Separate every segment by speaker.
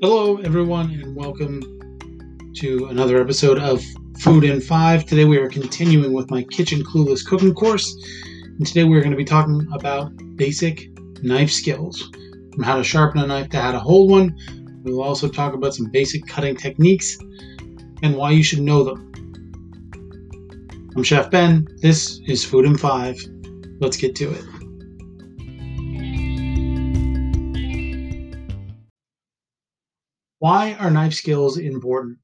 Speaker 1: Hello, everyone, and welcome to another episode of Food in Five. Today, we are continuing with my Kitchen Clueless cooking course, and today we're going to be talking about basic knife skills from how to sharpen a knife to how to hold one. We will also talk about some basic cutting techniques and why you should know them. I'm Chef Ben. This is Food in Five. Let's get to it. Why are knife skills important?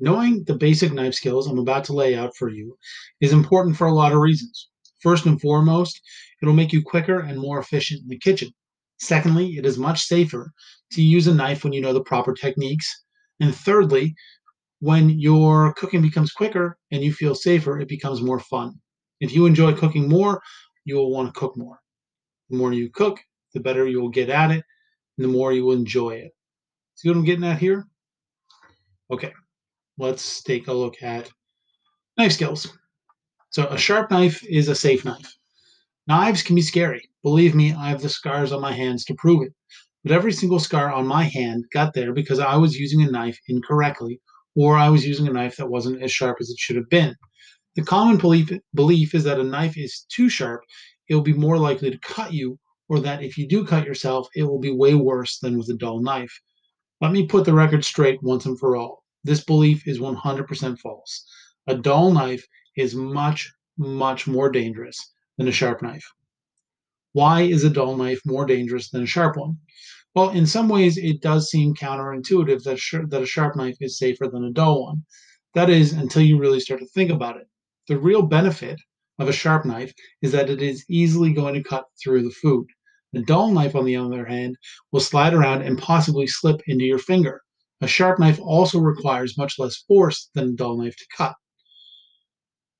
Speaker 1: Knowing the basic knife skills I'm about to lay out for you is important for a lot of reasons. First and foremost, it'll make you quicker and more efficient in the kitchen. Secondly, it is much safer to use a knife when you know the proper techniques. And thirdly, when your cooking becomes quicker and you feel safer, it becomes more fun. If you enjoy cooking more, you will want to cook more. The more you cook, the better you will get at it, and the more you will enjoy it. See what I'm getting at here? Okay, let's take a look at knife skills. So, a sharp knife is a safe knife. Knives can be scary. Believe me, I have the scars on my hands to prove it. But every single scar on my hand got there because I was using a knife incorrectly or I was using a knife that wasn't as sharp as it should have been. The common belief, belief is that a knife is too sharp, it will be more likely to cut you, or that if you do cut yourself, it will be way worse than with a dull knife. Let me put the record straight once and for all. This belief is 100% false. A dull knife is much, much more dangerous than a sharp knife. Why is a dull knife more dangerous than a sharp one? Well, in some ways, it does seem counterintuitive that, sh- that a sharp knife is safer than a dull one. That is, until you really start to think about it. The real benefit of a sharp knife is that it is easily going to cut through the food. A dull knife, on the other hand, will slide around and possibly slip into your finger. A sharp knife also requires much less force than a dull knife to cut.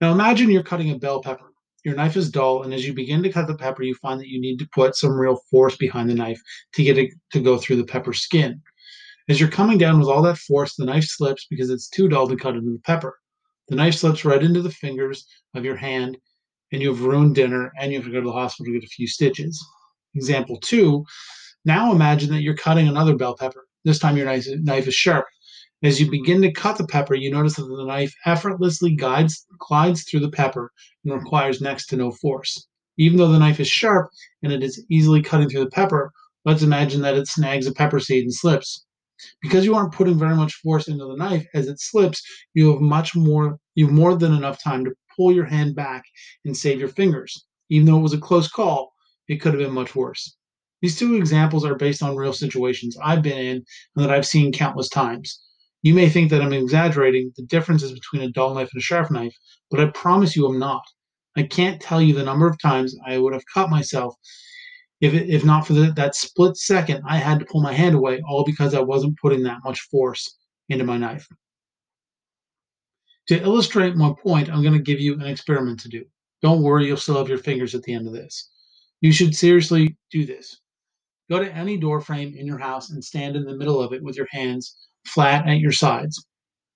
Speaker 1: Now imagine you're cutting a bell pepper. Your knife is dull, and as you begin to cut the pepper, you find that you need to put some real force behind the knife to get it to go through the pepper skin. As you're coming down with all that force, the knife slips because it's too dull to cut into the pepper. The knife slips right into the fingers of your hand, and you have ruined dinner, and you have to go to the hospital to get a few stitches. Example two, now imagine that you're cutting another bell pepper. This time your knife, knife is sharp. As you begin to cut the pepper, you notice that the knife effortlessly guides, glides through the pepper and requires next to no force. Even though the knife is sharp and it is easily cutting through the pepper, let's imagine that it snags a pepper seed and slips. Because you aren't putting very much force into the knife as it slips, you have much more you have more than enough time to pull your hand back and save your fingers. Even though it was a close call, it could have been much worse. These two examples are based on real situations I've been in and that I've seen countless times. You may think that I'm exaggerating the differences between a dull knife and a sharp knife, but I promise you I'm not. I can't tell you the number of times I would have cut myself if, it, if not for the, that split second I had to pull my hand away, all because I wasn't putting that much force into my knife. To illustrate my point, I'm going to give you an experiment to do. Don't worry, you'll still have your fingers at the end of this. You should seriously do this. Go to any door frame in your house and stand in the middle of it with your hands flat at your sides.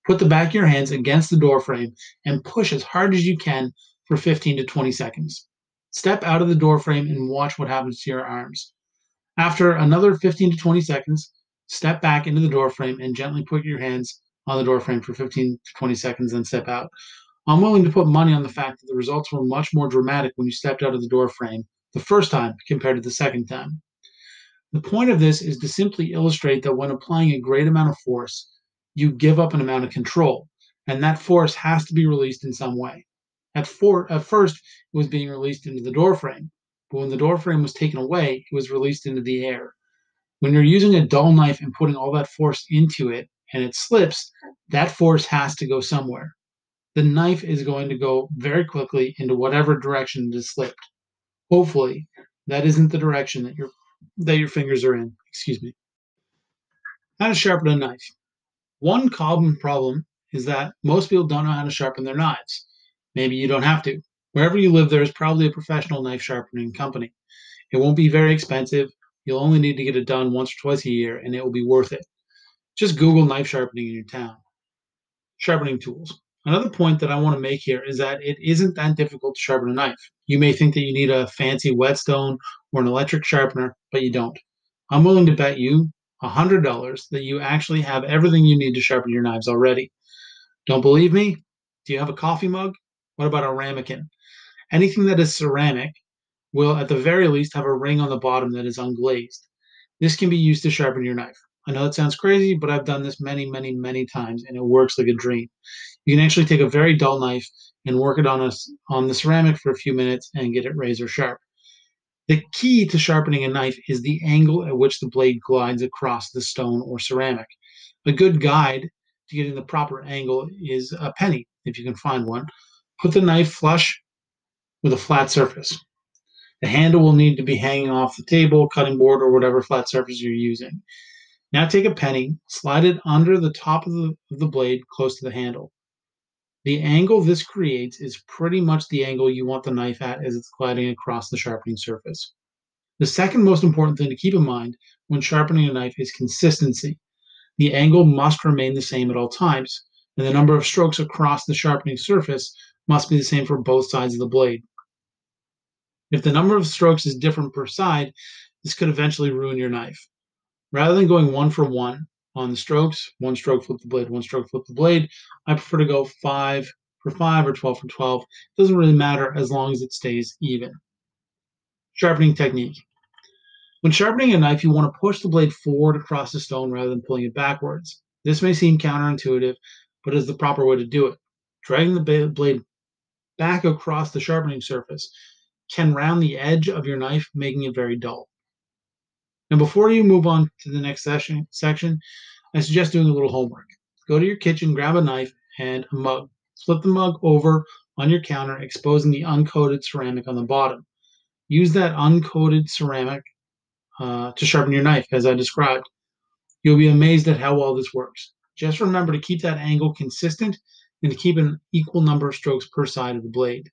Speaker 1: Put the back of your hands against the door frame and push as hard as you can for 15 to 20 seconds. Step out of the door frame and watch what happens to your arms. After another 15 to 20 seconds, step back into the door frame and gently put your hands on the door frame for 15 to 20 seconds, then step out. I'm willing to put money on the fact that the results were much more dramatic when you stepped out of the door frame the first time compared to the second time. The point of this is to simply illustrate that when applying a great amount of force, you give up an amount of control, and that force has to be released in some way. At, for, at first, it was being released into the door frame, but when the door frame was taken away, it was released into the air. When you're using a dull knife and putting all that force into it and it slips, that force has to go somewhere. The knife is going to go very quickly into whatever direction it is slipped. Hopefully, that isn't the direction that your that your fingers are in. Excuse me. How to sharpen a knife. One common problem is that most people don't know how to sharpen their knives. Maybe you don't have to. Wherever you live, there is probably a professional knife sharpening company. It won't be very expensive. You'll only need to get it done once or twice a year, and it will be worth it. Just Google knife sharpening in your town. Sharpening tools. Another point that I want to make here is that it isn't that difficult to sharpen a knife. You may think that you need a fancy whetstone or an electric sharpener, but you don't. I'm willing to bet you $100 that you actually have everything you need to sharpen your knives already. Don't believe me? Do you have a coffee mug? What about a ramekin? Anything that is ceramic will, at the very least, have a ring on the bottom that is unglazed. This can be used to sharpen your knife. I know it sounds crazy, but I've done this many, many, many times, and it works like a dream. You can actually take a very dull knife and work it on a, on the ceramic for a few minutes and get it razor sharp. The key to sharpening a knife is the angle at which the blade glides across the stone or ceramic. A good guide to getting the proper angle is a penny, if you can find one. Put the knife flush with a flat surface. The handle will need to be hanging off the table, cutting board, or whatever flat surface you're using. Now take a penny, slide it under the top of the, of the blade close to the handle. The angle this creates is pretty much the angle you want the knife at as it's gliding across the sharpening surface. The second most important thing to keep in mind when sharpening a knife is consistency. The angle must remain the same at all times, and the number of strokes across the sharpening surface must be the same for both sides of the blade. If the number of strokes is different per side, this could eventually ruin your knife. Rather than going one for one on the strokes, one stroke flip the blade, one stroke flip the blade, I prefer to go five for five or 12 for 12. It doesn't really matter as long as it stays even. Sharpening technique. When sharpening a knife, you want to push the blade forward across the stone rather than pulling it backwards. This may seem counterintuitive, but is the proper way to do it. Dragging the blade back across the sharpening surface can round the edge of your knife, making it very dull. Now, before you move on to the next session, section, I suggest doing a little homework. Go to your kitchen, grab a knife and a mug. Flip the mug over on your counter, exposing the uncoated ceramic on the bottom. Use that uncoated ceramic uh, to sharpen your knife, as I described. You'll be amazed at how well this works. Just remember to keep that angle consistent and to keep an equal number of strokes per side of the blade.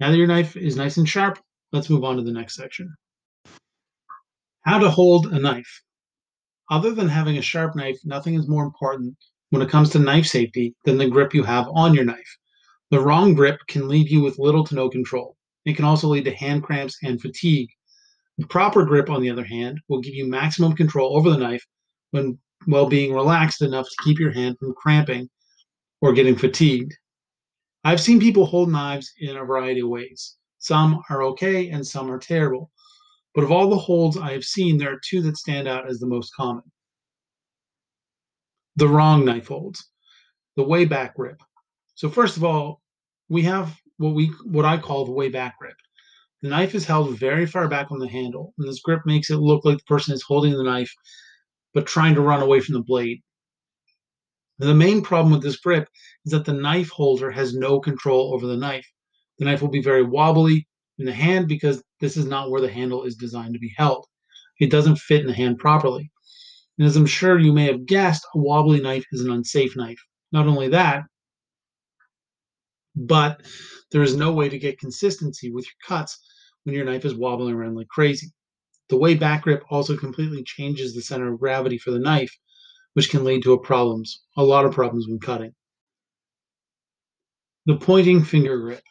Speaker 1: Now that your knife is nice and sharp, let's move on to the next section. How to hold a knife. Other than having a sharp knife, nothing is more important when it comes to knife safety than the grip you have on your knife. The wrong grip can leave you with little to no control. It can also lead to hand cramps and fatigue. The proper grip, on the other hand, will give you maximum control over the knife when while being relaxed enough to keep your hand from cramping or getting fatigued. I've seen people hold knives in a variety of ways. Some are okay and some are terrible. But of all the holds I have seen, there are two that stand out as the most common. The wrong knife holds, the way back grip. So first of all, we have what we what I call the way back grip. The knife is held very far back on the handle, and this grip makes it look like the person is holding the knife but trying to run away from the blade. The main problem with this grip is that the knife holder has no control over the knife. The knife will be very wobbly in the hand because this is not where the handle is designed to be held. It doesn't fit in the hand properly. And as I'm sure you may have guessed, a wobbly knife is an unsafe knife. Not only that, but there is no way to get consistency with your cuts when your knife is wobbling around like crazy. The way back grip also completely changes the center of gravity for the knife, which can lead to a problems, a lot of problems when cutting. The pointing finger grip.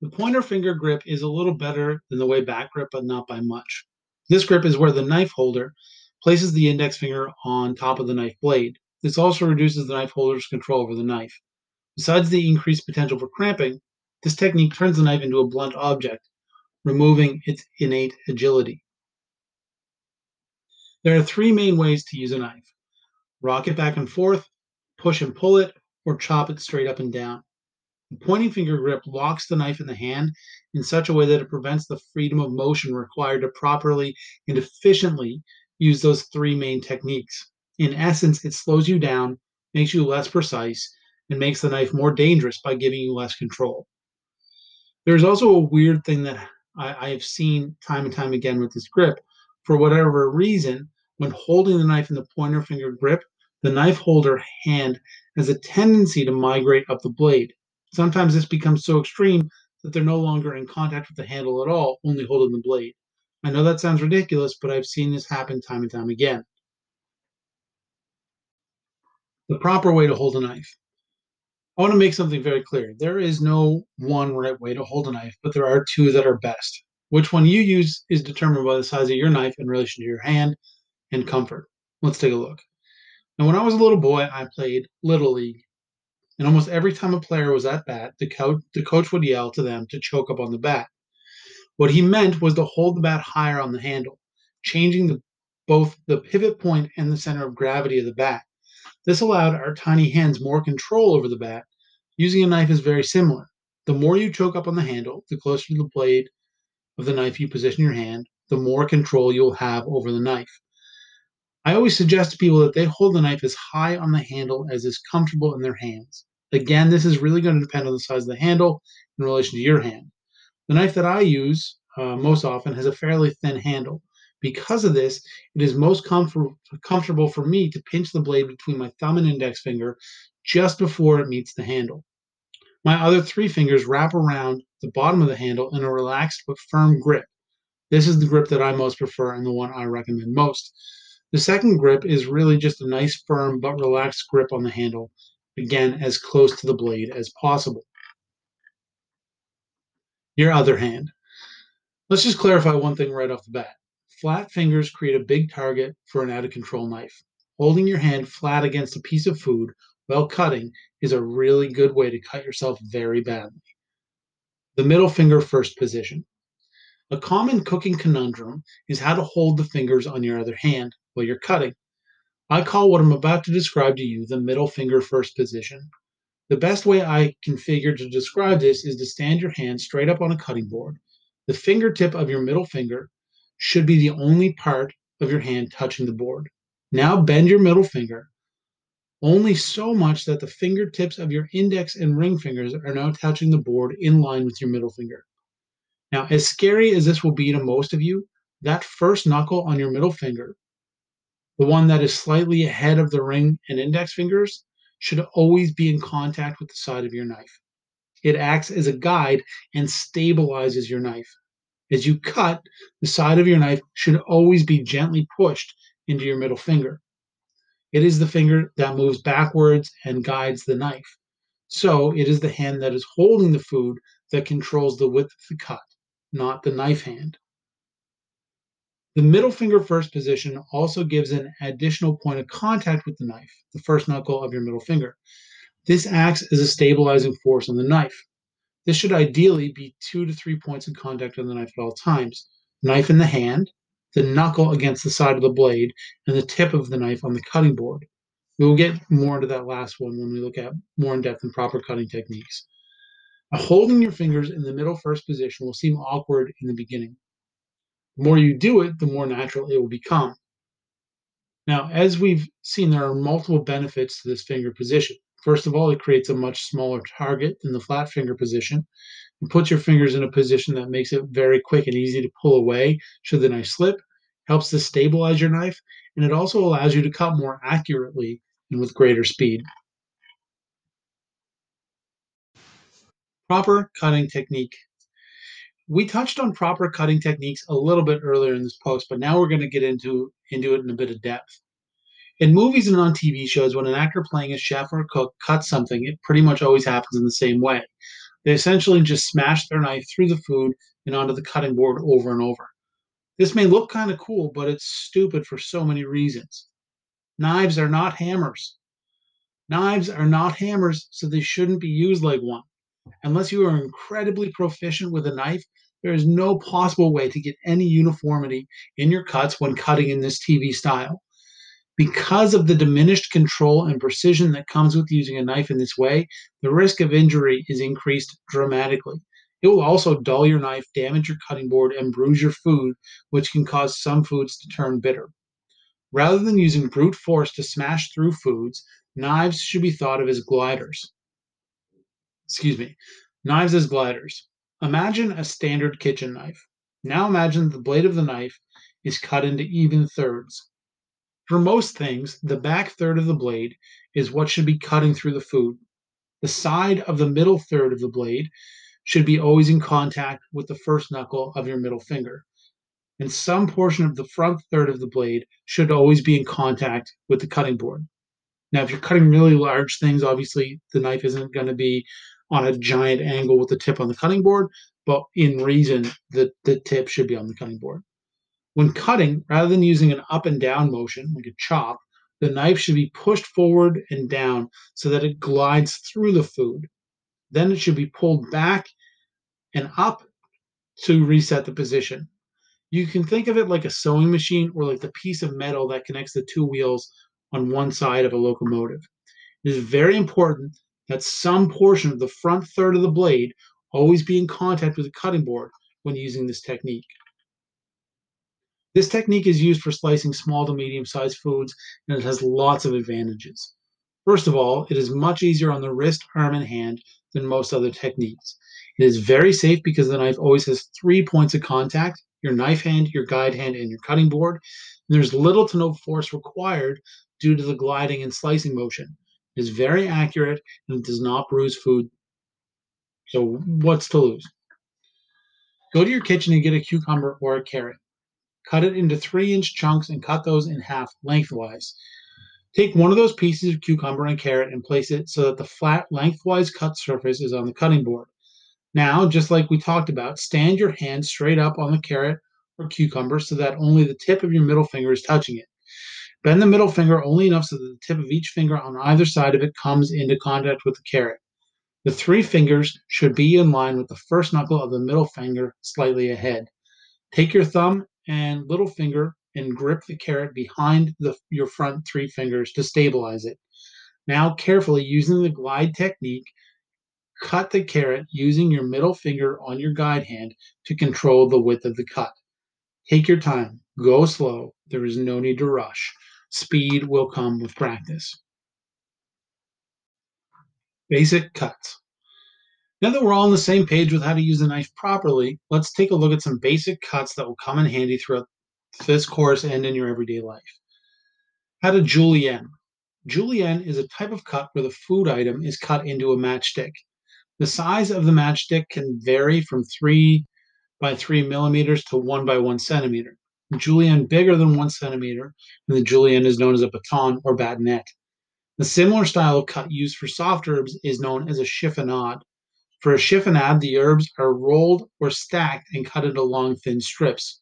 Speaker 1: The pointer finger grip is a little better than the way back grip, but not by much. This grip is where the knife holder places the index finger on top of the knife blade. This also reduces the knife holder's control over the knife. Besides the increased potential for cramping, this technique turns the knife into a blunt object, removing its innate agility. There are three main ways to use a knife rock it back and forth, push and pull it, or chop it straight up and down. Pointing finger grip locks the knife in the hand in such a way that it prevents the freedom of motion required to properly and efficiently use those three main techniques. In essence, it slows you down, makes you less precise, and makes the knife more dangerous by giving you less control. There's also a weird thing that I have seen time and time again with this grip. For whatever reason, when holding the knife in the pointer finger grip, the knife holder hand has a tendency to migrate up the blade. Sometimes this becomes so extreme that they're no longer in contact with the handle at all, only holding the blade. I know that sounds ridiculous, but I've seen this happen time and time again. The proper way to hold a knife. I want to make something very clear. There is no one right way to hold a knife, but there are two that are best. Which one you use is determined by the size of your knife in relation to your hand and comfort. Let's take a look. Now, when I was a little boy, I played Little League. And almost every time a player was at bat, the coach, the coach would yell to them to choke up on the bat. What he meant was to hold the bat higher on the handle, changing the, both the pivot point and the center of gravity of the bat. This allowed our tiny hands more control over the bat. Using a knife is very similar. The more you choke up on the handle, the closer to the blade of the knife you position your hand, the more control you'll have over the knife. I always suggest to people that they hold the knife as high on the handle as is comfortable in their hands. Again, this is really going to depend on the size of the handle in relation to your hand. The knife that I use uh, most often has a fairly thin handle. Because of this, it is most comfort- comfortable for me to pinch the blade between my thumb and index finger just before it meets the handle. My other three fingers wrap around the bottom of the handle in a relaxed but firm grip. This is the grip that I most prefer and the one I recommend most. The second grip is really just a nice, firm, but relaxed grip on the handle, again, as close to the blade as possible. Your other hand. Let's just clarify one thing right off the bat. Flat fingers create a big target for an out of control knife. Holding your hand flat against a piece of food while cutting is a really good way to cut yourself very badly. The middle finger first position. A common cooking conundrum is how to hold the fingers on your other hand while you're cutting. I call what I'm about to describe to you the middle finger first position. The best way I can figure to describe this is to stand your hand straight up on a cutting board. The fingertip of your middle finger should be the only part of your hand touching the board. Now bend your middle finger only so much that the fingertips of your index and ring fingers are now touching the board in line with your middle finger. Now, as scary as this will be to most of you, that first knuckle on your middle finger the one that is slightly ahead of the ring and index fingers should always be in contact with the side of your knife. It acts as a guide and stabilizes your knife. As you cut, the side of your knife should always be gently pushed into your middle finger. It is the finger that moves backwards and guides the knife. So it is the hand that is holding the food that controls the width of the cut, not the knife hand. The middle finger first position also gives an additional point of contact with the knife, the first knuckle of your middle finger. This acts as a stabilizing force on the knife. This should ideally be two to three points of contact on the knife at all times. Knife in the hand, the knuckle against the side of the blade, and the tip of the knife on the cutting board. We will get more into that last one when we look at more in depth and proper cutting techniques. Now, holding your fingers in the middle first position will seem awkward in the beginning. The more you do it, the more natural it will become. Now, as we've seen, there are multiple benefits to this finger position. First of all, it creates a much smaller target than the flat finger position. It puts your fingers in a position that makes it very quick and easy to pull away should the knife slip, helps to stabilize your knife, and it also allows you to cut more accurately and with greater speed. Proper cutting technique we touched on proper cutting techniques a little bit earlier in this post, but now we're going to get into into it in a bit of depth. In movies and on TV shows, when an actor playing a chef or a cook cuts something, it pretty much always happens in the same way. They essentially just smash their knife through the food and onto the cutting board over and over. This may look kind of cool, but it's stupid for so many reasons. Knives are not hammers. Knives are not hammers, so they shouldn't be used like one. Unless you are incredibly proficient with a knife, there is no possible way to get any uniformity in your cuts when cutting in this TV style. Because of the diminished control and precision that comes with using a knife in this way, the risk of injury is increased dramatically. It will also dull your knife, damage your cutting board, and bruise your food, which can cause some foods to turn bitter. Rather than using brute force to smash through foods, knives should be thought of as gliders excuse me, knives as gliders. Imagine a standard kitchen knife. Now imagine the blade of the knife is cut into even thirds. For most things, the back third of the blade is what should be cutting through the food. The side of the middle third of the blade should be always in contact with the first knuckle of your middle finger. And some portion of the front third of the blade should always be in contact with the cutting board. Now, if you're cutting really large things, obviously the knife isn't going to be on a giant angle with the tip on the cutting board, but in reason, the, the tip should be on the cutting board. When cutting, rather than using an up and down motion like a chop, the knife should be pushed forward and down so that it glides through the food. Then it should be pulled back and up to reset the position. You can think of it like a sewing machine or like the piece of metal that connects the two wheels on one side of a locomotive. It is very important that some portion of the front third of the blade always be in contact with the cutting board when using this technique. This technique is used for slicing small to medium sized foods and it has lots of advantages. First of all, it is much easier on the wrist, arm, and hand than most other techniques. It is very safe because the knife always has three points of contact your knife hand, your guide hand, and your cutting board. There's little to no force required due to the gliding and slicing motion. Is very accurate and it does not bruise food. So, what's to lose? Go to your kitchen and get a cucumber or a carrot. Cut it into three inch chunks and cut those in half lengthwise. Take one of those pieces of cucumber and carrot and place it so that the flat lengthwise cut surface is on the cutting board. Now, just like we talked about, stand your hand straight up on the carrot or cucumber so that only the tip of your middle finger is touching it. Bend the middle finger only enough so that the tip of each finger on either side of it comes into contact with the carrot. The three fingers should be in line with the first knuckle of the middle finger slightly ahead. Take your thumb and little finger and grip the carrot behind the, your front three fingers to stabilize it. Now, carefully using the glide technique, cut the carrot using your middle finger on your guide hand to control the width of the cut. Take your time, go slow, there is no need to rush. Speed will come with practice. Basic cuts. Now that we're all on the same page with how to use a knife properly, let's take a look at some basic cuts that will come in handy throughout this course and in your everyday life. How to julienne. Julienne is a type of cut where the food item is cut into a matchstick. The size of the matchstick can vary from 3 by 3 millimeters to 1 by 1 centimeter julienne bigger than one centimeter, and the julienne is known as a baton or batonette. The similar style of cut used for soft herbs is known as a chiffonade. For a chiffonade, the herbs are rolled or stacked and cut into long, thin strips.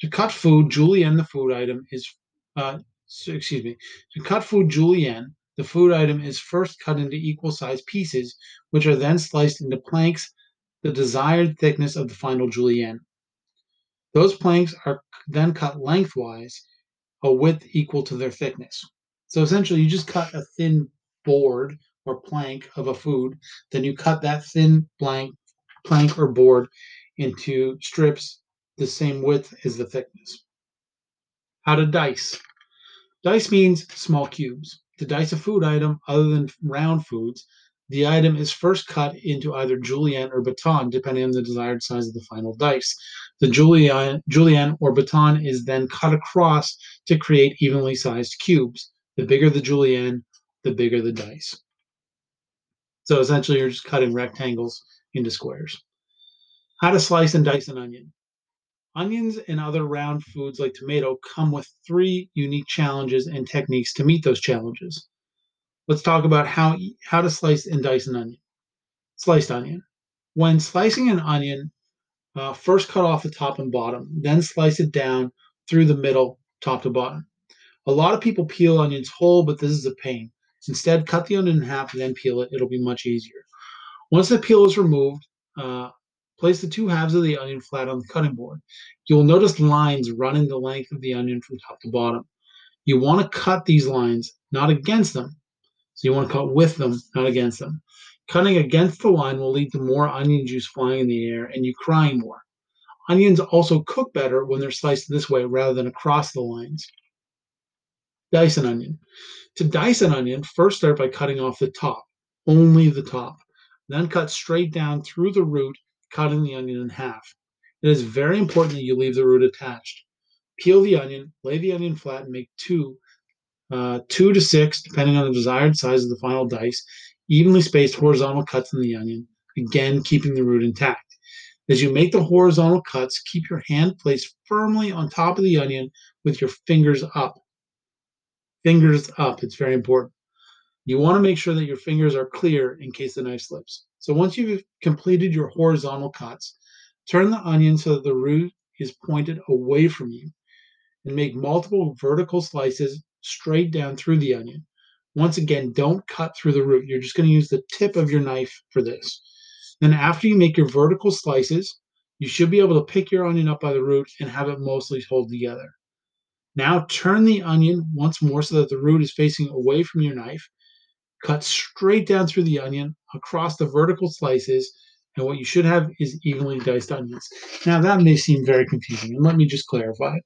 Speaker 1: To cut food, julienne, the food item, is, uh, excuse me, to cut food julienne, the food item is first cut into equal sized pieces, which are then sliced into planks the desired thickness of the final julienne. Those planks are then cut lengthwise, a width equal to their thickness. So essentially, you just cut a thin board or plank of a food, then you cut that thin blank plank or board into strips the same width as the thickness. How to dice. Dice means small cubes. To dice a food item other than round foods, the item is first cut into either julienne or baton, depending on the desired size of the final dice. The julienne, julienne or baton is then cut across to create evenly sized cubes. The bigger the julienne, the bigger the dice. So essentially, you're just cutting rectangles into squares. How to slice and dice an onion. Onions and other round foods like tomato come with three unique challenges and techniques to meet those challenges let's talk about how how to slice and dice an onion. Sliced onion. When slicing an onion, uh, first cut off the top and bottom, then slice it down through the middle, top to bottom. A lot of people peel onions whole, but this is a pain. Instead, cut the onion in half and then peel it. It'll be much easier. Once the peel is removed, uh, place the two halves of the onion flat on the cutting board. You will notice lines running the length of the onion from top to bottom. You want to cut these lines, not against them, so you want to cut with them, not against them. Cutting against the line will lead to more onion juice flying in the air and you crying more. Onions also cook better when they're sliced this way rather than across the lines. Dice an onion. To dice an onion, first start by cutting off the top, only the top. Then cut straight down through the root, cutting the onion in half. It is very important that you leave the root attached. Peel the onion, lay the onion flat, and make two uh, two to six, depending on the desired size of the final dice, evenly spaced horizontal cuts in the onion, again keeping the root intact. As you make the horizontal cuts, keep your hand placed firmly on top of the onion with your fingers up. Fingers up, it's very important. You want to make sure that your fingers are clear in case the knife slips. So once you've completed your horizontal cuts, turn the onion so that the root is pointed away from you and make multiple vertical slices straight down through the onion. Once again, don't cut through the root. You're just going to use the tip of your knife for this. Then after you make your vertical slices, you should be able to pick your onion up by the root and have it mostly hold together. Now turn the onion once more so that the root is facing away from your knife. Cut straight down through the onion across the vertical slices, and what you should have is evenly diced onions. Now that may seem very confusing, and let me just clarify.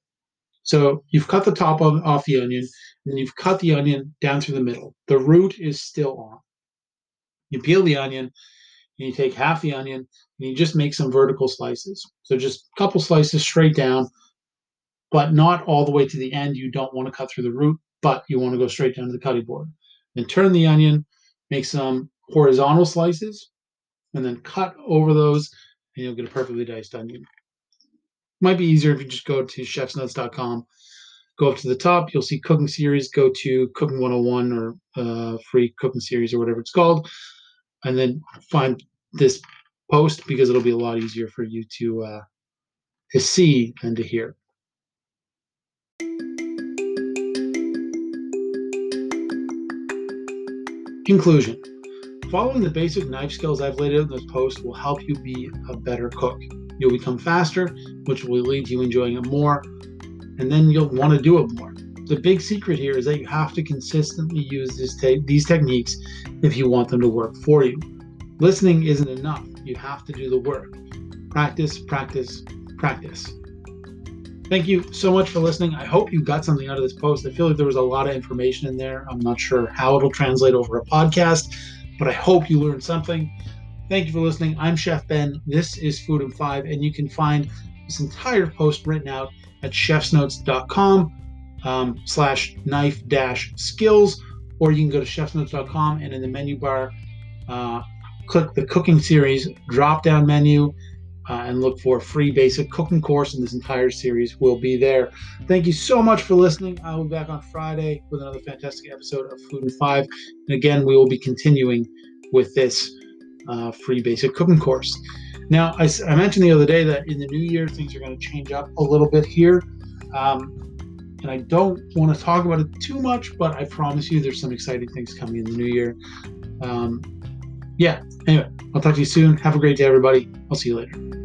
Speaker 1: So you've cut the top of, off the onion, then you've cut the onion down through the middle. The root is still on. You peel the onion, and you take half the onion, and you just make some vertical slices. So just a couple slices straight down, but not all the way to the end. You don't want to cut through the root, but you want to go straight down to the cutting board. Then turn the onion, make some horizontal slices, and then cut over those, and you'll get a perfectly diced onion. Might be easier if you just go to chefsnotes.com, go up to the top, you'll see cooking series, go to cooking 101 or uh, free cooking series or whatever it's called, and then find this post because it'll be a lot easier for you to uh, to see and to hear. Conclusion Following the basic knife skills I've laid out in this post will help you be a better cook. You'll become faster, which will lead to you enjoying it more, and then you'll want to do it more. The big secret here is that you have to consistently use te- these techniques if you want them to work for you. Listening isn't enough, you have to do the work. Practice, practice, practice. Thank you so much for listening. I hope you got something out of this post. I feel like there was a lot of information in there. I'm not sure how it'll translate over a podcast, but I hope you learned something. Thank you for listening. I'm Chef Ben. This is Food in Five, and you can find this entire post written out at chefsnotes.com um, slash knife dash skills, or you can go to chefsnotes.com and in the menu bar, uh, click the cooking series drop down menu uh, and look for free basic cooking course and this entire series will be there. Thank you so much for listening. I will be back on friday with another fantastic episode of Food in Five. And again we will be continuing with this uh, free basic cooking course now I, I, mentioned the other day that in the new year things are going to change up a little bit here. Um, and i don't want to talk about it too much but i promise you there's some exciting things coming in the new year. Um, yeah anyway i'll talk to you soon. Have a great day everybody. I'll see you later